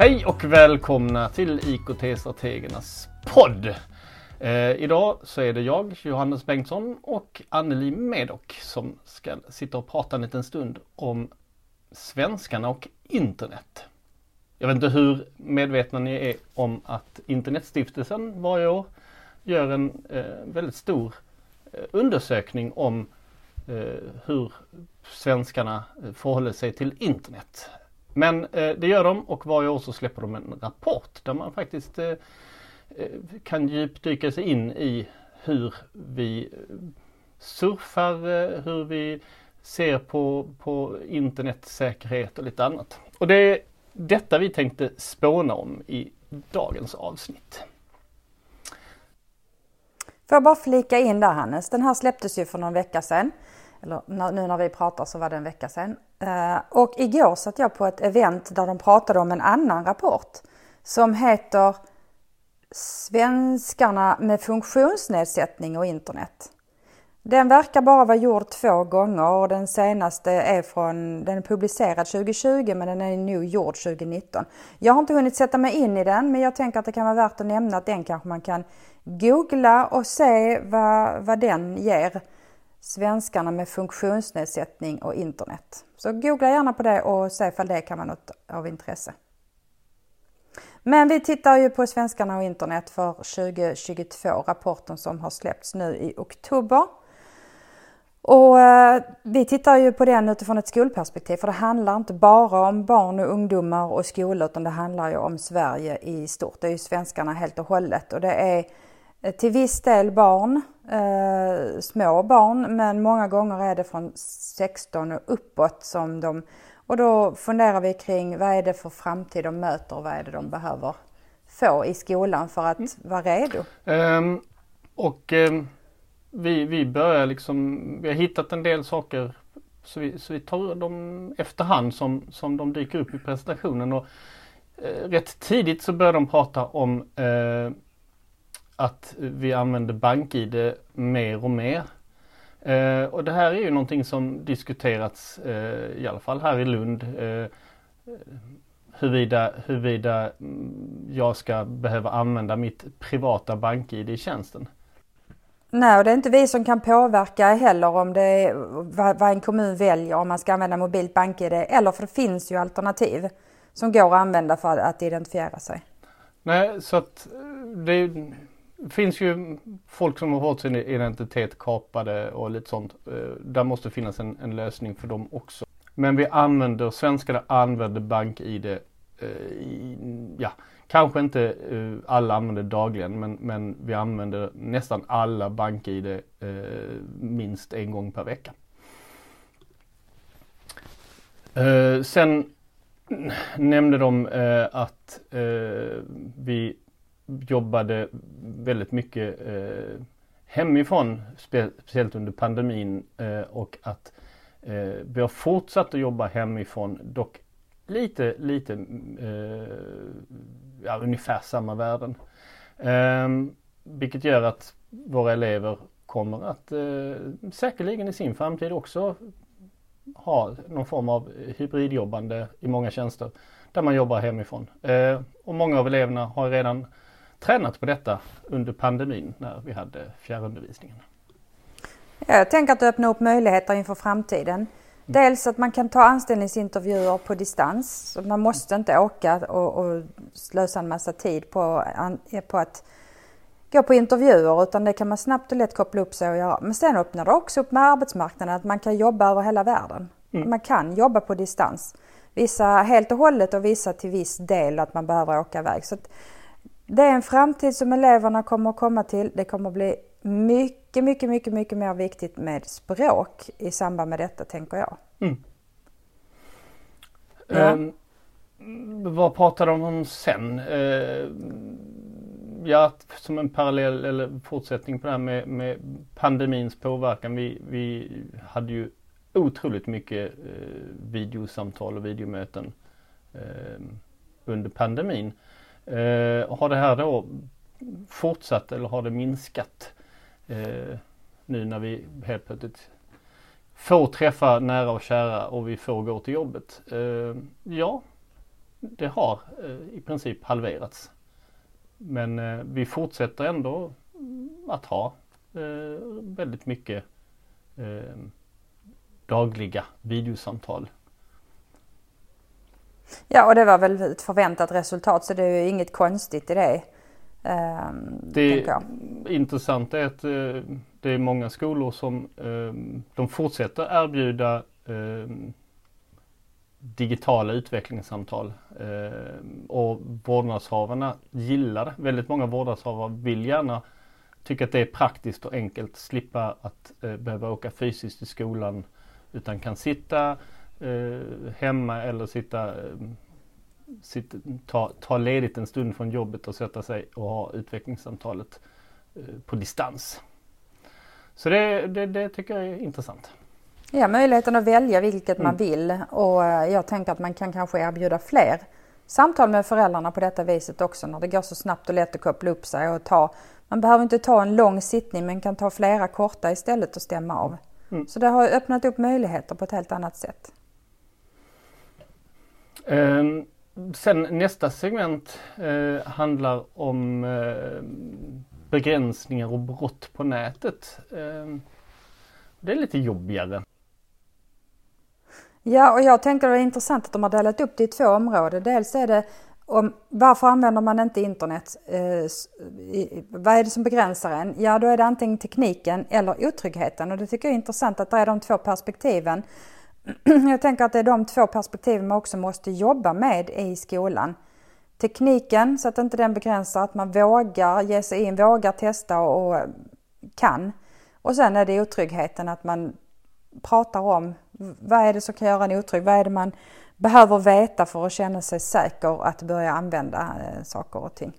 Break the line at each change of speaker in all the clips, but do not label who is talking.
Hej och välkomna till IKT-strategernas podd. Eh, idag så är det jag, Johannes Bengtsson och Anneli Medok som ska sitta och prata en liten stund om svenskarna och internet. Jag vet inte hur medvetna ni är om att Internetstiftelsen varje år gör en eh, väldigt stor eh, undersökning om eh, hur svenskarna eh, förhåller sig till internet. Men eh, det gör de och varje år så släpper de en rapport där man faktiskt eh, eh kan djupdyka sig in i hur vi eh, surfar, eh, hur vi ser på, på internetsäkerhet och lite annat. Och det är detta vi tänkte spåna om i dagens avsnitt.
Får jag bara flika in där Hannes, den här släpptes ju för någon vecka sedan. Eller nu när vi pratar så var det en vecka sedan. Eh, och igår satt jag på ett event där de pratade om en annan rapport som heter Svenskarna med funktionsnedsättning och internet. Den verkar bara vara gjord två gånger och den senaste är från, den är publicerad 2020 men den är nu gjord 2019. Jag har inte hunnit sätta mig in i den men jag tänker att det kan vara värt att nämna att den kanske man kan googla och se vad, vad den ger svenskarna med funktionsnedsättning och internet. Så googla gärna på det och se ifall det kan vara något av intresse. Men vi tittar ju på svenskarna och internet för 2022, rapporten som har släppts nu i oktober. Och eh, vi tittar ju på den utifrån ett skolperspektiv för det handlar inte bara om barn och ungdomar och skolor utan det handlar ju om Sverige i stort. Det är ju svenskarna helt och hållet och det är till viss del barn, eh, små barn men många gånger är det från 16 och uppåt som de och då funderar vi kring vad är det för framtid de möter och vad är det de behöver få i skolan för att mm. vara redo. Um,
och um vi, vi börjar liksom, vi har hittat en del saker så vi, så vi tar dem efterhand som, som de dyker upp i presentationen. Och, eh, rätt tidigt så börjar de prata om eh, att vi använder BankID mer och mer. Eh, och det här är ju någonting som diskuterats eh, i alla fall här i Lund. Eh, huruvida, huruvida mm, jag ska behöva använda mitt privata BankID i tjänsten.
Nej, och det är inte vi som kan påverka heller om det är vad, en kommun väljer, om man ska använda mobilt bank-id eller för det finns ju alternativ som går att använda för att identifiera sig.
Nej, så att det det finns ju folk som har fått sin identitet kapade och lite sånt. Eh, där måste finnas en, en lösning för dem också. Men vi använder, svenskarna använder BankID eh, i, ja, Kanske inte eh, alla använder dagligen men, men vi använder nästan alla BankID eh, minst en gång per vecka. Eh, sen nämnde de eh, att vi jobbade väldigt mycket eh, hemifrån, speciellt under pandemin eh, och att eh, vi har fortsatt att jobba hemifrån, dock lite, lite ja, ungefär samma värden. Ehm, vilket gör att våra elever kommer att eh, säkerligen i sin framtid också ha någon form av hybridjobbande i många tjänster där man jobbar hemifrån. Och många av eleverna har redan tränat på detta under pandemin när vi hade fjärrundervisningen.
Jag tänker att det öppnar upp möjligheter inför framtiden. Dels att man kan ta anställningsintervjuer på distans. Man måste inte åka och, och slösa en massa tid på, på att gå på intervjuer utan det kan man snabbt och lätt koppla upp sig och göra. Men sen öppnar det också upp med arbetsmarknaden att man kan jobba över hela världen. Mm. Man kan jobba på distans. Vissa helt och hållet och vissa till viss del att man behöver åka iväg. Så det är en framtid som eleverna kommer att komma till. Det kommer att bli mycket, mycket, mycket, mycket mer viktigt med språk i samband med detta tänker jag. Mm.
Ja. Um, vad pratar de om sen? Uh, ja, som en parallell eller fortsättning på det här med, med pandemins påverkan. Vi, vi hade ju otroligt mycket uh, videosamtal och videomöten uh, under pandemin. Eh, har det här då fortsatt eller har det minskat? eh, nu när vi helt plötsligt får träffa nära och kära och vi får gå till jobbet. Eh, ja, det har eh, i princip halverats. Men eh, vi fortsätter ändå att ha väldigt mycket dagliga videosamtal.
Ja och det var väl ett förväntat resultat så det är ju inget konstigt i det.
Um, det intressanta är att uh, det är många skolor som uh, de fortsätter erbjuda uh, digitala utvecklingssamtal. och vårdnadshavarna gillar det. Väldigt många vårdnadshavare vill gärna tycka att det är praktiskt och enkelt slippa att behöva åka fysiskt till skolan utan kan sitta hemma eller sitta sitta, ta, ta ledigt en stund från jobbet och sätta sig och ha utvecklingssamtalet eh, på distans. Så det, det, det, tycker jag är intressant.
Ja, möjligheten att välja vilket mm. man vill och eh, jag tänker att man kan kanske erbjuda fler samtal med föräldrarna på detta viset också när det går så snabbt och lätt att koppla upp sig och ta man behöver inte ta en lång sittning men kan ta flera korta istället och stämma av. Mm. Så det har öppnat upp möjligheter på ett helt annat sätt.
Ehm, sen nästa segment eh, handlar om eh, begränsningar och brott på nätet. Ehm, det är lite jobbigare.
Ja, och jag tänker att det är intressant att de har delat upp det i två områden. Dels är det om varför använder man inte internet? Eh, vad är det som begränsar en? Ja, då är det antingen tekniken eller otryggheten och det tycker jag är intressant att det är de två perspektiven. jag tänker att det är de två perspektiven man också måste jobba med i skolan. Tekniken så att inte den begränsar, att man vågar ge sig in, vågar testa och kan. Och sen är det otryggheten att man pratar om vad är det som kan göra en otrygg? Vad är det man behöver veta för att känna sig säker att börja använda eh, saker och ting.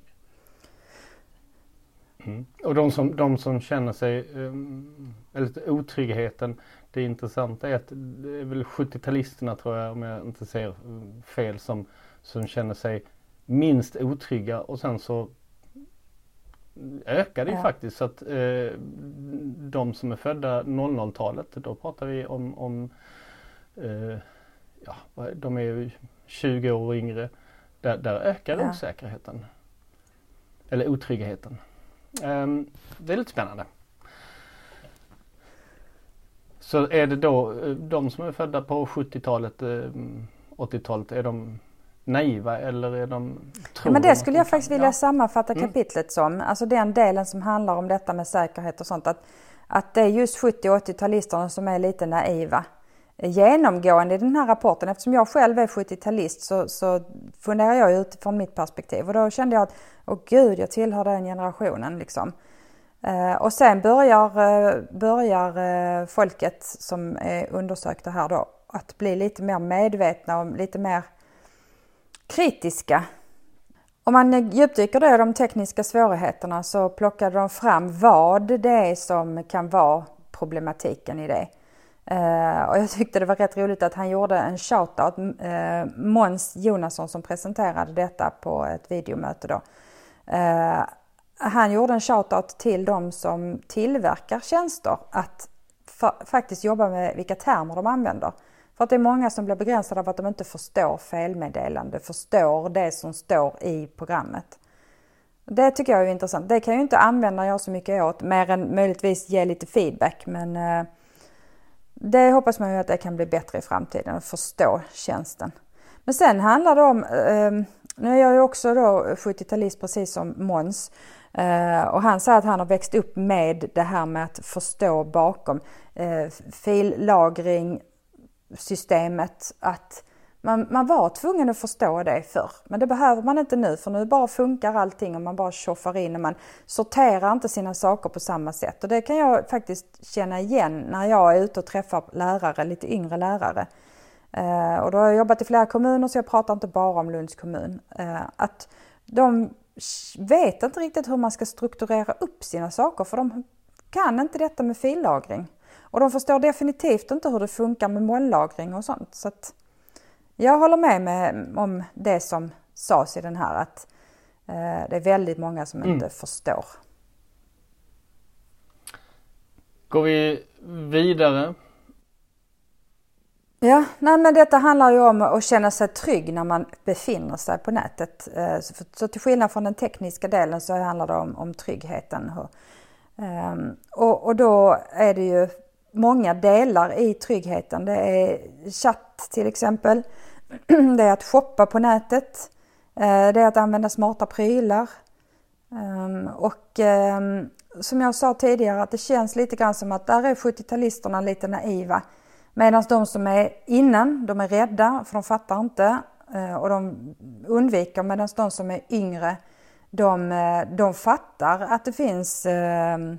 Mm. Och de som, de som känner sig, um, eller otryggheten, det intressanta är att det är väl 70-talisterna tror jag, om jag inte ser fel, som, som känner sig minst otrygga och sen så ökar det ja. faktiskt. Så att eh, de som är födda 00-talet, då pratar vi om, om eh, ja, de är ju 20 år yngre. Där, där ökar ja. osäkerheten. Eller otryggheten. Um, det är lite spännande. Så är det då eh, de som är födda på 70-talet, 80-talet, eh, är de naiva eller är de
ja, men Det skulle jag faktiskt vilja ja. sammanfatta mm. kapitlet som. Alltså den delen som handlar om detta med säkerhet och sånt. Att, att det är just 70 och 80-talisterna som är lite naiva. Genomgående i den här rapporten, eftersom jag själv är 70-talist så, så funderar jag utifrån mitt perspektiv. Och då kände jag att, åh gud, jag tillhör den generationen liksom. Eh, och sen börjar, eh, börjar eh, folket som är undersökta här då att bli lite mer medvetna och lite mer kritiska. Om man djupdyker då i de tekniska svårigheterna så plockade de fram vad det är som kan vara problematiken i det. och jag tyckte det var rätt roligt att han gjorde en shoutout, Måns Jonasson som presenterade detta på ett videomöte då han gjorde en shoutout till de som tillverkar tjänster att faktiskt jobba med vilka termer de använder. För att det är många som blir begränsade av att de inte förstår felmeddelande, förstår det som står i programmet. Det tycker jag är intressant. Det kan ju inte använda jag så mycket åt, mer än möjligtvis ge lite feedback. Men eh, det hoppas man ju att det kan bli bättre i framtiden, att förstå tjänsten. Men sen handlar det om, eh, nu är jag ju också då 70-talist precis som Måns. Uh, och han säger att han har växt upp med det här med att förstå bakom eh, uh, fillagring, systemet, att man, man var tvungen att förstå det förr. Men det behöver man inte nu för nu bara funkar allting och man bara tjoffar in och man sorterar inte sina saker på samma sätt. Och det kan jag faktiskt känna igen när jag är ute och träffar lärare, lite yngre lärare. Uh, och då har jag jobbat i flera kommuner så jag pratar inte bara om Lunds kommun. att de vet inte riktigt hur man ska strukturera upp sina saker för de kan inte detta med fillagring. Och de förstår definitivt inte hur det funkar med molnlagring och sånt. Så att jag håller med, med om det som sades i den här att eh, det är väldigt många som mm. inte förstår.
Går vi vidare
Ja, nej men detta handlar ju om att känna sig trygg när man befinner sig på nätet. Eh, så till skillnad från den tekniska delen så handlar det om, om tryggheten. Ehm, och, och då är det ju många delar i tryggheten. Det är chatt till exempel. Det är att shoppa på nätet. Eh, det är att använda smarta prylar. Ehm, och ehm, som jag sa tidigare att det känns lite grann som att där är 70-talisterna lite naiva. Medan de som är innan, de är rädda för de fattar inte eh, och de undviker. Medan de som är yngre, de, eh, de fattar att det finns ehm,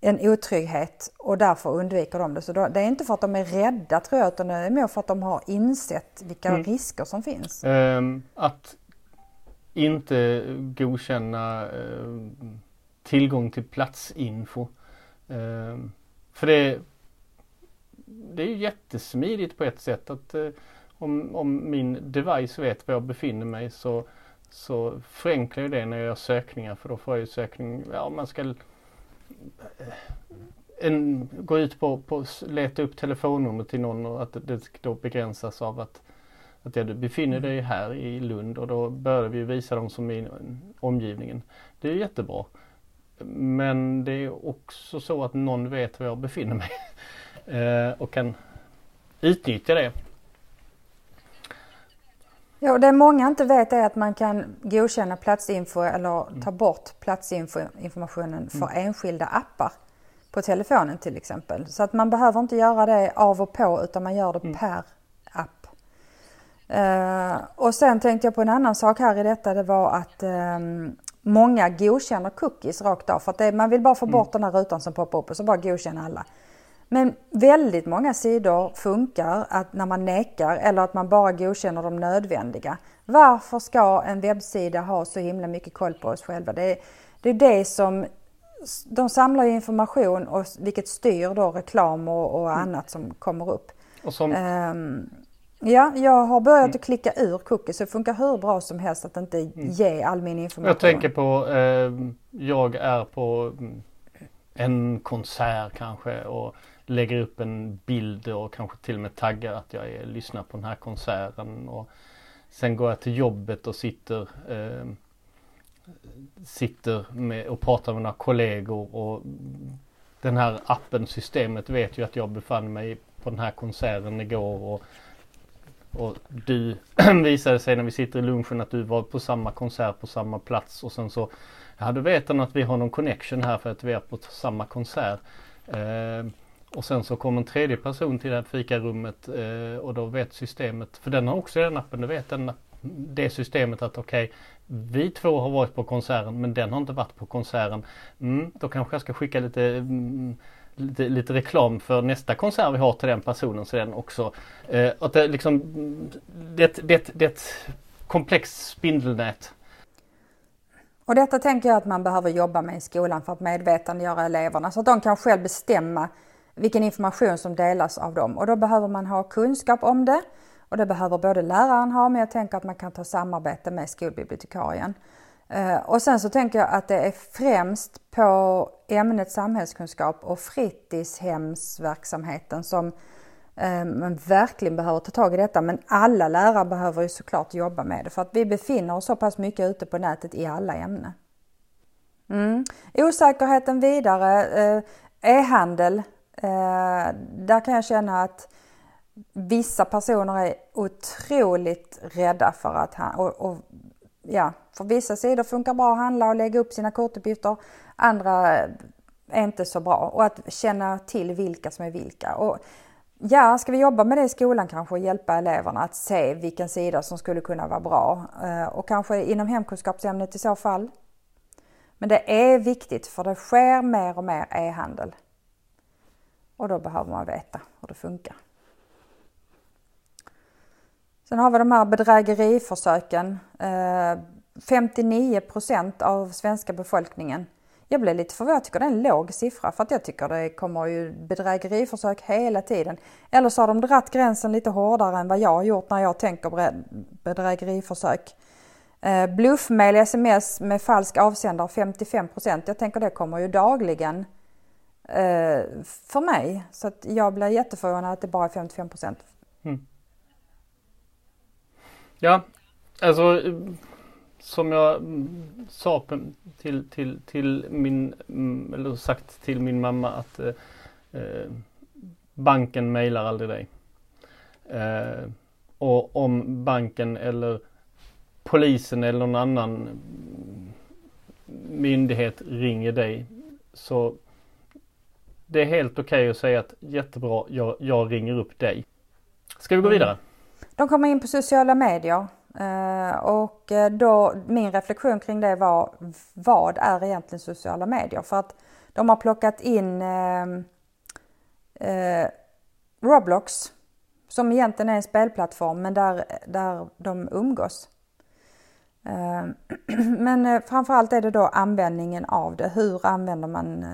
en otrygghet och därför undviker de det. Så det är inte för att de är rädda tror jag utan det är mer för att de har insett vilka mm. risker som finns.
Um, att inte godkänna uh, tillgång till platsinfo. Uh, för det, det är ju jättesmidigt på ett sätt att eh, om, om min device vet var jag befinner mig så, så förenklar det när jag gör sökningar för då får jag ju sökning, ja man ska eh, en, gå ut på, på leta upp telefonnummer till någon och att det då begränsas av att, att ja, du befinner dig här i Lund och då börjar vi visa dem som i omgivningen. Det är jättebra. Men det är också så att någon vet var jag befinner mig och kan utnyttja det.
Ja, det många inte vet är att man kan godkänna platsinfo eller ta mm. bort platsinformationen för mm. enskilda appar på telefonen till exempel. Så att man behöver inte göra det av och på utan man gör det mm. per app. Uh, och sen tänkte jag på en annan sak här i detta. Det var att um, många godkänner cookies rakt av. För att det, man vill bara få bort mm. den här rutan som poppar upp och så bara godkänna alla. Men väldigt många sidor funkar att när man nekar eller att man bara godkänner de nödvändiga. Varför ska en webbsida ha så himla mycket koll på oss själva? Det är det, är det som de samlar information och vilket styr då reklam och, och mm. annat som kommer upp. Som... Um, ja, jag har börjat mm. att klicka ur cookies. Det funkar hur bra som helst att inte mm. ge all min information.
Jag tänker på, eh, jag är på en konsert kanske och lägger upp en bild och kanske till och med taggar att jag är, lyssnar på den här konserten. Och sen går jag till jobbet och sitter eh, sitter med och pratar med några kollegor och den här appen, systemet vet ju att jag befann mig på den här konserten igår och, och du visade sig när vi sitter i lunchen att du var på samma konsert på samma plats och sen så Ja då vet den att vi har någon connection här för att vi är på samma konsert. Eh, och sen så kommer en tredje person till det här fikarummet eh, och då vet systemet, för den har också den appen, då vet den det systemet att okej, okay, vi två har varit på konserten men den har inte varit på konserten. Mm, då kanske jag ska skicka lite, mm, lite, lite, reklam för nästa konsert vi har till den personen så den också. Eh, att det, liksom, mm, det, det, det är ett komplext spindelnät.
Och detta tänker jag att man behöver jobba med i skolan för att medvetandegöra eleverna så att de kan själv bestämma vilken information som delas av dem. Och då behöver man ha kunskap om det och det behöver både läraren ha men jag tänker att man kan ta samarbete med skolbibliotekarien. Eh, och sen så tänker jag att det är främst på ämnet samhällskunskap och fritidshemsverksamheten som Eh, man verkligen behöver ta tag i detta. Men alla lärare behöver ju såklart jobba med det för att vi befinner oss så pass mycket ute på nätet i alla ämnen. Mm. Osäkerheten vidare, eh, e-handel. Eh, där kan jag känna att vissa personer är otroligt rädda för att och, och, ja, för vissa sidor funkar bra att handla och lägga upp sina kortuppgifter. Andra är inte så bra och att känna till vilka som är vilka. Och ja, ska vi jobba med det i skolan kanske och hjälpa eleverna att se vilken sida som skulle kunna vara bra eh, och kanske inom hemkunskapsämnet i så fall. Men det är viktigt för det sker mer och mer e-handel. Och då behöver man veta hur det funkar. Sen har vi de här bedrägeriförsöken. Eh, 59 procent av svenska befolkningen. Jag blev lite förvånad, jag tycker det är en låg siffra för att jag tycker det kommer ju bedrägeriförsök hela tiden. Eller så har de dratt gränsen lite hårdare än vad jag har gjort när jag tänker bedrägeriförsök. Eh, bluffmail, sms med falsk avsändare 55 procent. Jag tänker det kommer ju dagligen eh, för mig. Så att jag blir jätteförvånad att det bara är 55 procent hmm.
Ja, alltså som jag sa till, till, till min, eller sagt till min mamma att eh, banken mejlar aldrig dig. Eh, och om banken eller polisen eller någon annan myndighet ringer dig så det är helt okej okay att säga att jättebra, jag, jag ringer upp dig. Ska vi gå mm. vidare?
De kommer in på sociala medier eh, Eh, och eh, då min reflektion kring det var vad är egentligen sociala medier? För att de har plockat in eh, eh, Roblox som egentligen är en spelplattform men där, där de umgås. Eh, men framförallt är det då användningen av det. Hur använder man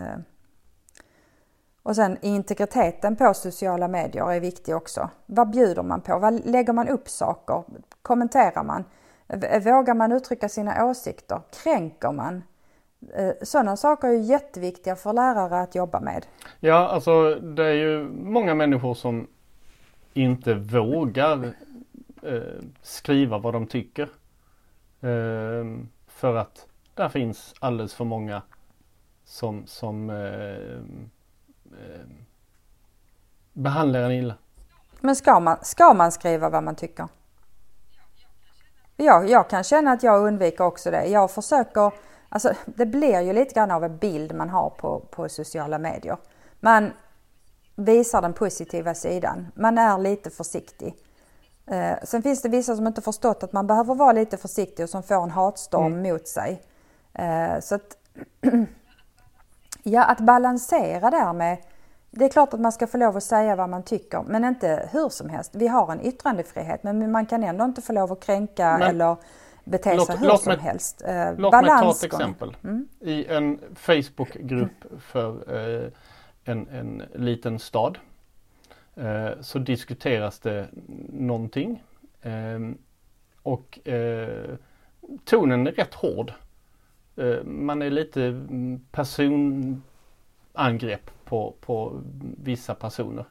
och sen integriteten på sociala medier är viktig också. Vad bjuder man på? Vad lägger man upp saker? Kommenterar man? Vågar man uttrycka sina åsikter? Kränker man? Eh, sådana saker är jätteviktiga för lärare att jobba med.
Ja, alltså det är ju många människor som inte vågar eh, skriva vad de tycker. Eh, för att där finns alldeles för många som, som eh, eh, behandlar en illa.
Men ska man, ska man skriva vad man tycker? Ja, jag kan känna att jag undviker också det. Jag försöker, alltså det blir ju lite grann av en bild man har på, på sociala medier. Man visar den positiva sidan. Man är lite försiktig. Eh, sen finns det vissa som inte förstått att man behöver vara lite försiktig och som får en hatstorm mm. mot sig. Eh, så att, ja, att balansera där med det är klart att man ska få lov att säga vad man tycker men inte hur som helst. Vi har en yttrandefrihet men man kan ändå inte få lov att kränka men, eller bete sig låt, hur låt som mig, helst.
Eh, låt mig ta ett exempel. Mm. I en Facebookgrupp för eh, en, en liten stad eh, så diskuteras det någonting. Eh, och eh, tonen är rätt hård. Eh, man är lite personangrepp på, på vissa personer.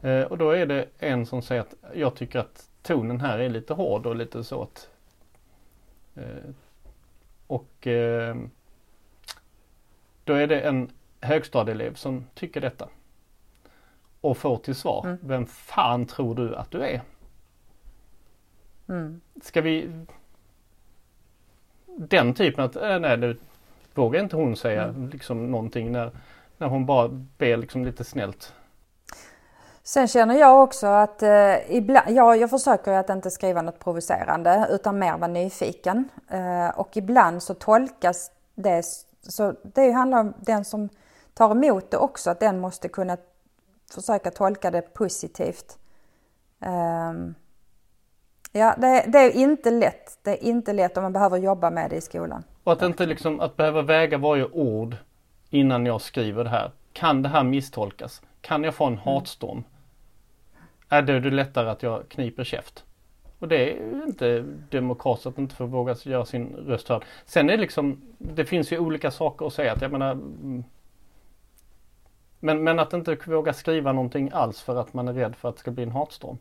Eh, och då är det en som säger att jag tycker att tonen här är lite hård och lite så att eh, och då är det en högstadieelev som tycker detta. Och får till svar, mm. vem fan tror du att du är? Mm. Ska vi den typen att, äh, nej det vågar inte hon säga mm. liksom någonting när, när hon bara ber liksom lite snällt.
Sen känner jag också att eh, ibland, ja, jag försöker att inte skriva något provocerande utan mer vara nyfiken. Eh, och ibland så tolkas det, så det handlar om den som tar emot det också, att den måste kunna försöka tolka det positivt. Um, ja, det, det, är inte lätt. Det är inte lätt om man behöver jobba med det i skolan.
Och att inte liksom, att behöva väga varje ord innan jag skriver det här. Kan det här misstolkas? Kan jag få en mm. hatstorm? Mm. Är det, det lättare att jag kniper käft? Och det är inte demokratiskt att inte få våga göra sin röst hörd. Sen är det liksom, det finns ju olika saker att säga. Att jag menar, men, men att inte våga skriva någonting alls för att man är rädd för att det ska bli en hatstorm.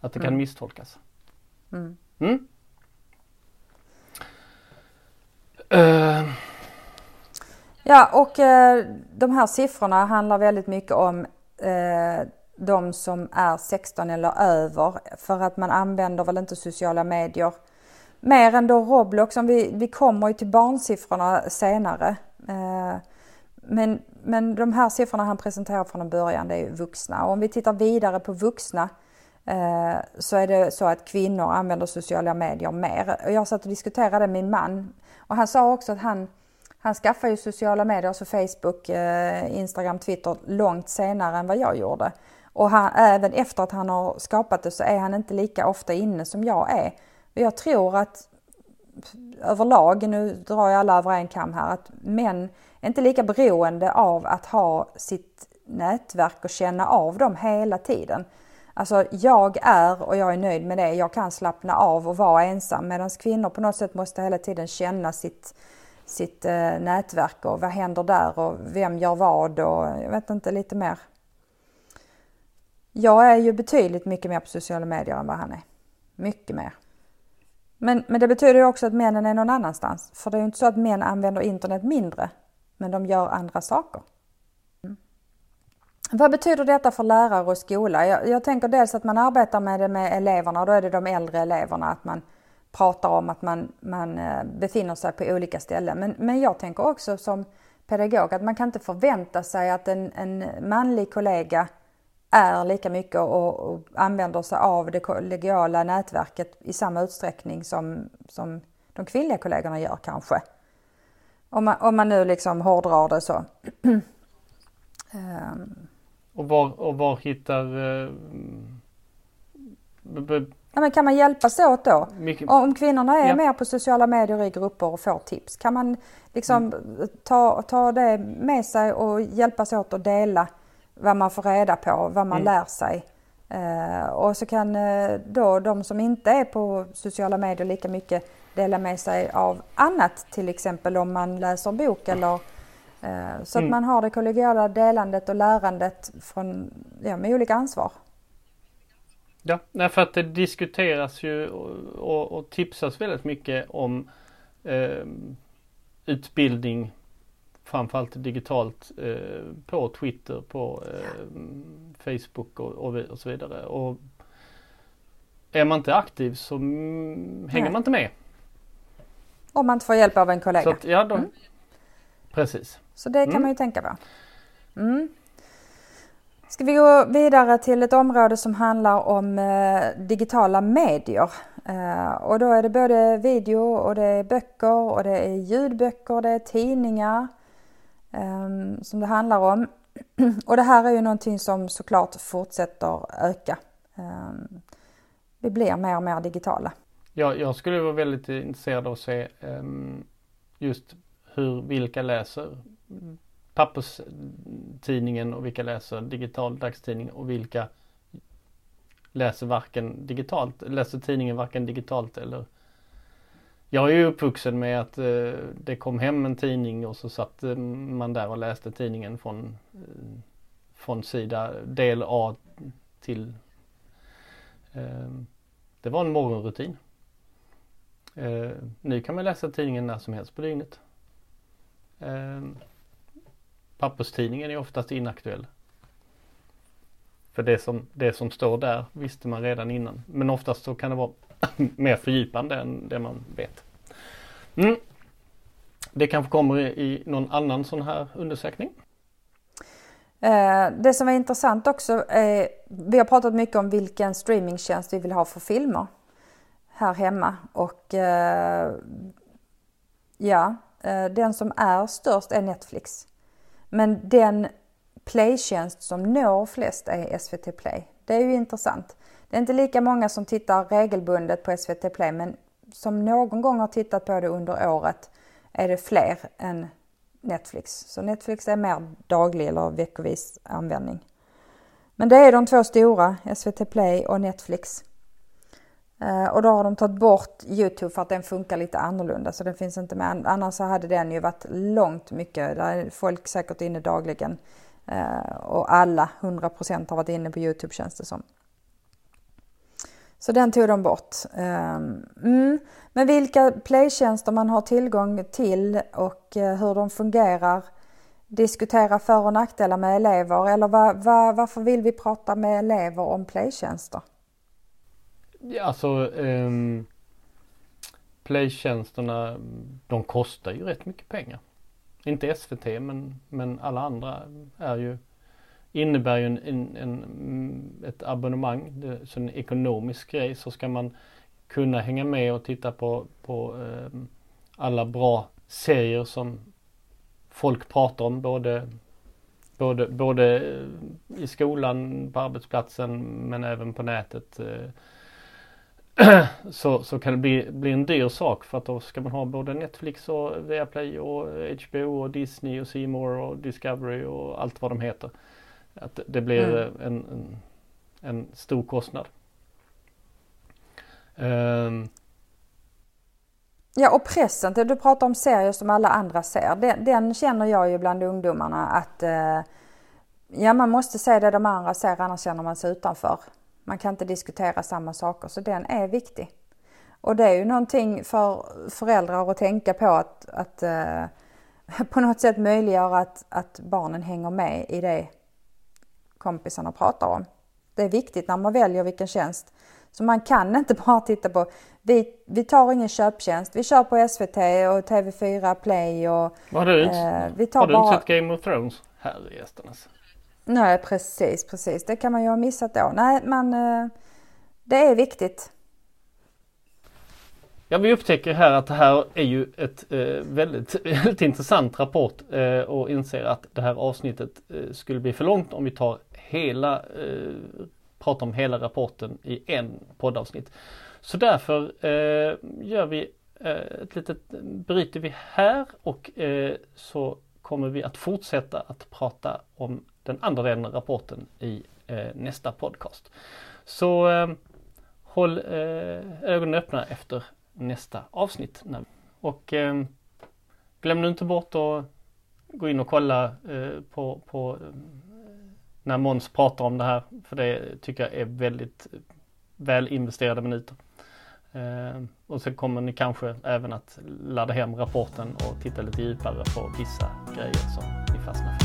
Att det mm. kan misstolkas. Mm. Mm?
Uh. Ja och eh, de här siffrorna handlar väldigt mycket om eh, de som är 16 eller över för att man använder väl inte sociala medier mer än då Roblox. Om vi, vi kommer ju till barnsiffrorna senare. Eh, men, men de här siffrorna han presenterar från början det är vuxna. Och om vi tittar vidare på vuxna Eh, så är det så att kvinnor använder sociala medier mer. Jag satt och diskuterade med min man och han sa också att han, han skaffade ju sociala medier, alltså Facebook, eh, Instagram, Twitter långt senare än vad jag gjorde. Och han, även efter att han har skapat det så är han inte lika ofta inne som jag är. Och jag tror att överlag, nu drar jag alla över en kam här, att män är inte lika beroende av att ha sitt nätverk och känna av dem hela tiden. Alltså jag är och jag är nöjd med det. Jag kan slappna av och vara ensam medan kvinnor på något sätt måste hela tiden känna sitt, sitt eh, nätverk och vad händer där och vem gör vad och jag vet inte lite mer. Jag är ju betydligt mycket mer på sociala medier än vad han är. Mycket mer. Men, men det betyder ju också att männen är någon annanstans. För det är ju inte så att män använder internet mindre, men de gör andra saker. Vad betyder detta för lärare och skola? Jag, jag, tänker dels att man arbetar med det med eleverna då är det de äldre eleverna, att man pratar om att man, man eh, befinner sig på olika ställen. Men, men jag tänker också som pedagog att man kan inte förvänta sig att en, en manlig kollega är lika mycket och, och använder sig av det kollegiala nätverket i samma utsträckning som, som de kvinnliga kollegorna gör kanske. Om man, om man nu liksom hårdrar det så.
um. och, var, och var hittar uh,
Ja, men kan man hjälpas åt då? Mycket... Om kvinnorna är ja. mer på sociala medier i grupper och får tips, kan man liksom mm. ta, ta det med sig och hjälpas åt att dela vad man får reda på, vad man mm. lär sig. Uh, och så kan uh, då de som inte är på sociala medier lika mycket dela med sig av annat, till exempel om man läser bok eller uh, så mm. att man har det kollegiala delandet och lärandet från, ja, med olika ansvar.
Ja, för att det diskuteras ju och, och, tipsas väldigt mycket om eh, utbildning framförallt digitalt eh, på Twitter, på eh, Facebook och, och, och, så vidare. Och är man inte aktiv så mm, hänger nej. man inte med.
Om man inte får hjälp av en kollega. Så
att, ja, då, mm. Precis.
Så det kan mm. man ju tänka på. Mm. Ska vi gå vidare till ett område som handlar om eh, digitala medier. Eh, och då är det både video och det är böcker och det är ljudböcker det är tidningar eh, som det handlar om. och det här är ju någonting som såklart fortsätter öka. Ehm, vi blir mer och mer digitala.
Ja, jag skulle vara väldigt intresserad av att se ehm, just hur, vilka läser papperstidningen och vilka läser digital dagstidning och vilka läser varken digitalt, läser tidningen varken digitalt eller jag är ju uppvuxen med att eh, det kom hem en tidning och så satt eh, man där och läste tidningen från, eh, från sida del A till eh, Det var en morgonrutin. Eh, nu kan man läsa tidningen när som helst på dygnet. Eh, Papperstidningen är oftast inaktuell. För det som, det som står där visste man redan innan. Men oftast så kan det vara mer fördjupande än det man vet. Mm. Det kanske kommer i någon annan sån här undersökning.
Eh, det som är intressant också är, vi har pratat mycket om vilken streamingtjänst vi vill ha för filmer här hemma och eh, ja, Eh, den som är störst är Netflix. Men den playtjänst som når flest är SVT Play. Det är ju intressant. Det är inte lika många som tittar regelbundet på SVT Play men som någon gång har tittat på det under året är det fler än Netflix. Så Netflix är mer daglig eller veckovis användning. Men det är de två stora, SVT Play och Netflix. Eh, och då har de tagit bort Youtube för att den funkar lite annorlunda så den finns inte med. Annars så hade den ju varit långt mycket. Där är folk säkert inne dagligen. Eh, och alla, 100% har varit inne på Youtube känns det som. Så den tog de bort. Ehm, mm. Men vilka playtjänster man har tillgång till och eh, hur de fungerar. Diskutera för och nackdelar med elever eller var, var, varför vill vi prata med elever om playtjänster?
Ja, alltså ehm, um, Playtjänsterna de kostar ju rätt mycket pengar. Inte SVT men, men alla andra är ju innebär ju en, en, en mm, ett abonnemang, det, så en ekonomisk grej så ska man kunna hänga med och titta på, på um, alla bra serier som folk pratar om både både, både eh, i skolan, på arbetsplatsen men även på nätet. Eh, så, så kan det bli, bli en dyr sak för att då ska man ha både Netflix och Viaplay och HBO och Disney och Seymour och Discovery och allt vad de heter. Att det blir mm. en, en, en, stor kostnad. Um.
Ja och pressen, du pratar om serier som alla andra ser. Den, den känner jag ju bland ungdomarna att eh, ja man måste se det de andra ser annars känner man sig utanför. Man kan inte diskutera samma saker så den är viktig. Och det är ju någonting för föräldrar att tänka på att, att eh, på något sätt möjliggöra att, att barnen hänger med i det kompisarna pratar om. Det är viktigt när man väljer vilken tjänst. Så man kan inte bara titta på, vi, vi tar ingen köptjänst, vi kör på SVT och TV4 Play och...
Har du eh, vi tar har du bara... inte sett Game of Thrones här i Gästernas?
Nej precis, precis. Det kan man ju ha missat då. Nej, men eh, det är viktigt.
Ja, vi upptäcker här att det här är ju ett eh, väldigt, väldigt intressant rapport eh, och inser att det här avsnittet eh, skulle bli för långt om vi tar hela, eh, pratar om hela rapporten i en poddavsnitt. Så därför eh, gör vi ett litet, bryter vi här och så kommer vi att fortsätta att prata om den andra delen av rapporten i eh, nästa podcast. Så eh, håll eh, ögonen öppna efter nästa avsnitt. Och eh, glöm nu inte bort att gå in och kolla eh, på, på eh, när Måns pratar om det här. För det tycker jag är väldigt väl investerade minuter. Eh, och så kommer ni kanske även att ladda hem rapporten och titta lite djupare på vissa grejer som ni fastnar för.